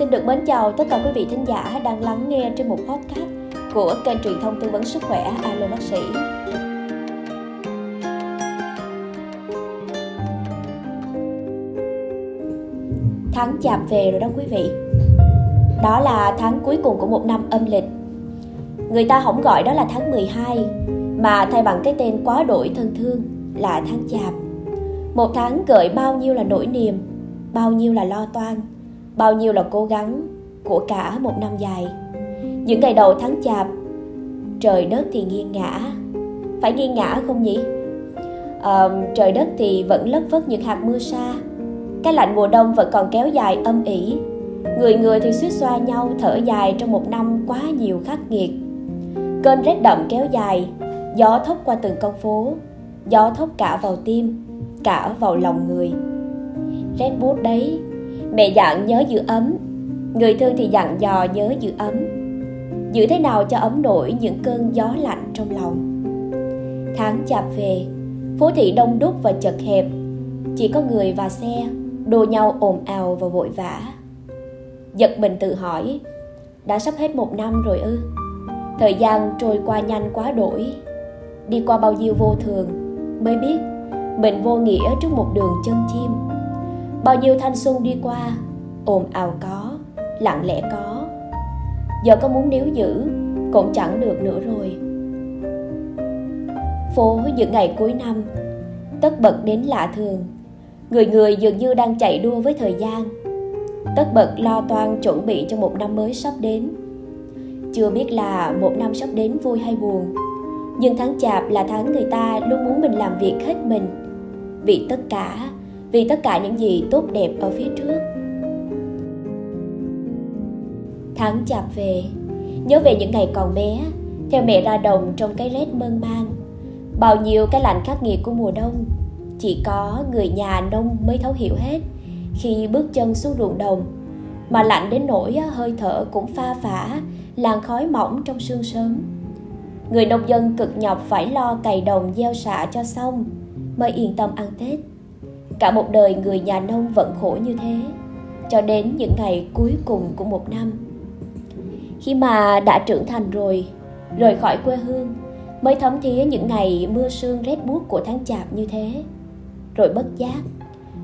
xin được mến chào tất cả quý vị thính giả đang lắng nghe trên một podcast của kênh truyền thông tư vấn sức khỏe Alo Bác sĩ. Tháng chạp về rồi đó quý vị. Đó là tháng cuối cùng của một năm âm lịch. Người ta không gọi đó là tháng 12 mà thay bằng cái tên quá đổi thân thương là tháng chạp. Một tháng gợi bao nhiêu là nỗi niềm, bao nhiêu là lo toan, bao nhiêu là cố gắng của cả một năm dài. Những ngày đầu tháng chạp trời đất thì nghiêng ngã phải nghiêng ngã không nhỉ? À, trời đất thì vẫn lất vất những hạt mưa sa. Cái lạnh mùa đông vẫn còn kéo dài âm ỉ. Người người thì suýt xoa nhau thở dài trong một năm quá nhiều khắc nghiệt. Cơn rét đậm kéo dài gió thốc qua từng con phố. Gió thốc cả vào tim cả vào lòng người. Rét buốt đấy Mẹ dặn nhớ giữ ấm. Người thương thì dặn dò nhớ giữ ấm. Giữ thế nào cho ấm nổi những cơn gió lạnh trong lòng. Tháng chạp về, Phố thị đông đúc và chật hẹp. Chỉ có người và xe, Đua nhau ồn ào và vội vã. Giật mình tự hỏi, Đã sắp hết một năm rồi ư? Thời gian trôi qua nhanh quá đổi. Đi qua bao nhiêu vô thường, Mới biết Mình vô nghĩa trước một đường chân chim bao nhiêu thanh xuân đi qua, ồn ào có, lặng lẽ có. Giờ có muốn níu giữ, cũng chẳng được nữa rồi. Phố những ngày cuối năm, tất bật đến lạ thường. Người người dường như đang chạy đua với thời gian. Tất bật lo toan chuẩn bị cho một năm mới sắp đến. Chưa biết là một năm sắp đến vui hay buồn, nhưng tháng chạp là tháng người ta luôn muốn mình làm việc hết mình. Vì tất cả vì tất cả những gì tốt đẹp ở phía trước. Tháng chạp về, nhớ về những ngày còn bé, theo mẹ ra đồng trong cái rét mơn man. Bao nhiêu cái lạnh khắc nghiệt của mùa đông, chỉ có người nhà nông mới thấu hiểu hết. Khi bước chân xuống ruộng đồng, mà lạnh đến nỗi hơi thở cũng pha phả, làn khói mỏng trong sương sớm. Người nông dân cực nhọc phải lo cày đồng gieo xạ cho xong, mới yên tâm ăn tết cả một đời người nhà nông vẫn khổ như thế, cho đến những ngày cuối cùng của một năm. Khi mà đã trưởng thành rồi, rời khỏi quê hương, mới thấm thía những ngày mưa sương rét buốt của tháng chạp như thế. Rồi bất giác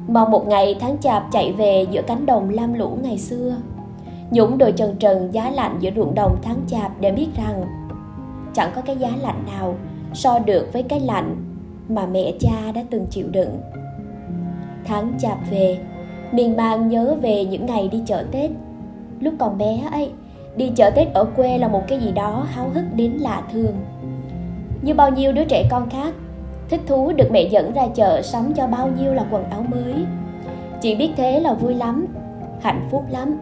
mong một ngày tháng chạp chạy về giữa cánh đồng lam lũ ngày xưa, nhũng đôi trần trần giá lạnh giữa ruộng đồng tháng chạp để biết rằng chẳng có cái giá lạnh nào so được với cái lạnh mà mẹ cha đã từng chịu đựng tháng chạp về. Miền mang nhớ về những ngày đi chợ tết. Lúc còn bé ấy, đi chợ tết ở quê là một cái gì đó háo hức đến lạ thường. Như bao nhiêu đứa trẻ con khác, thích thú được mẹ dẫn ra chợ sắm cho bao nhiêu là quần áo mới. Chỉ biết thế là vui lắm, hạnh phúc lắm.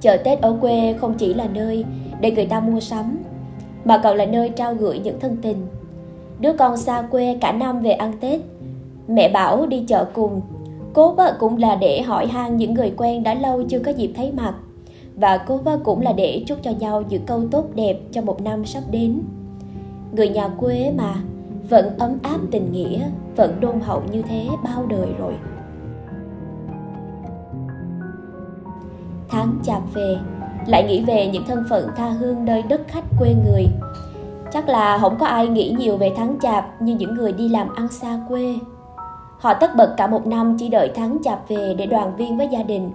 Chợ tết ở quê không chỉ là nơi để người ta mua sắm, mà còn là nơi trao gửi những thân tình. Đứa con xa quê cả năm về ăn tết Mẹ bảo đi chợ cùng, cố vợ cũng là để hỏi han những người quen đã lâu chưa có dịp thấy mặt. Và cố vợ cũng là để chúc cho nhau những câu tốt đẹp cho một năm sắp đến. Người nhà quê mà, vẫn ấm áp tình nghĩa, vẫn đôn hậu như thế bao đời rồi. Tháng chạp về, lại nghĩ về những thân phận tha hương nơi đất khách quê người. Chắc là không có ai nghĩ nhiều về tháng chạp như những người đi làm ăn xa quê Họ tất bật cả một năm chỉ đợi tháng chạp về để đoàn viên với gia đình.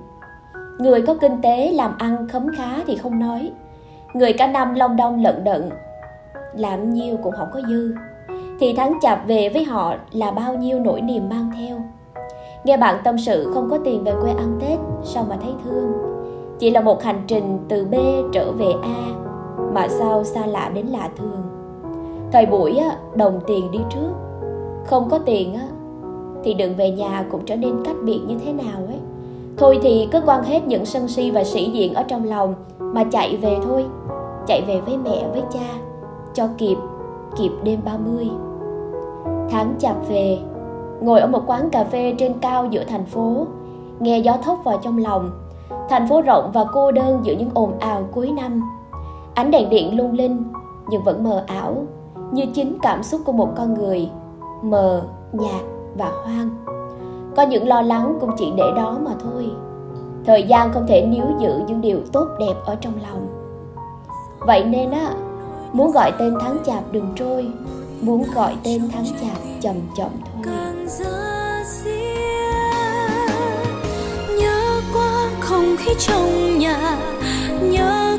Người có kinh tế làm ăn khấm khá thì không nói. Người cả năm long đong lận đận, làm nhiêu cũng không có dư. Thì tháng chạp về với họ là bao nhiêu nỗi niềm mang theo. Nghe bạn tâm sự không có tiền về quê ăn Tết, sao mà thấy thương. Chỉ là một hành trình từ B trở về A, mà sao xa lạ đến lạ thường. Thời buổi đồng tiền đi trước, không có tiền thì đường về nhà cũng trở nên cách biệt như thế nào ấy. Thôi thì cứ quăng hết những sân si và sĩ diện ở trong lòng, mà chạy về thôi. Chạy về với mẹ, với cha, cho kịp kịp đêm 30 tháng chạp về, ngồi ở một quán cà phê trên cao giữa thành phố, nghe gió thốc vào trong lòng. Thành phố rộng và cô đơn giữa những ồn ào cuối năm. Ánh đèn điện lung linh, nhưng vẫn mờ ảo, như chính cảm xúc của một con người, mờ nhạt và hoang. Có những lo lắng cũng chỉ để đó mà thôi. Thời gian không thể níu giữ những điều tốt đẹp ở trong lòng. Vậy nên á, muốn gọi tên tháng chạp đừng trôi, muốn gọi tên tháng chạp chậm chậm thôi. Nhớ quá không khí trong nhà, nhớ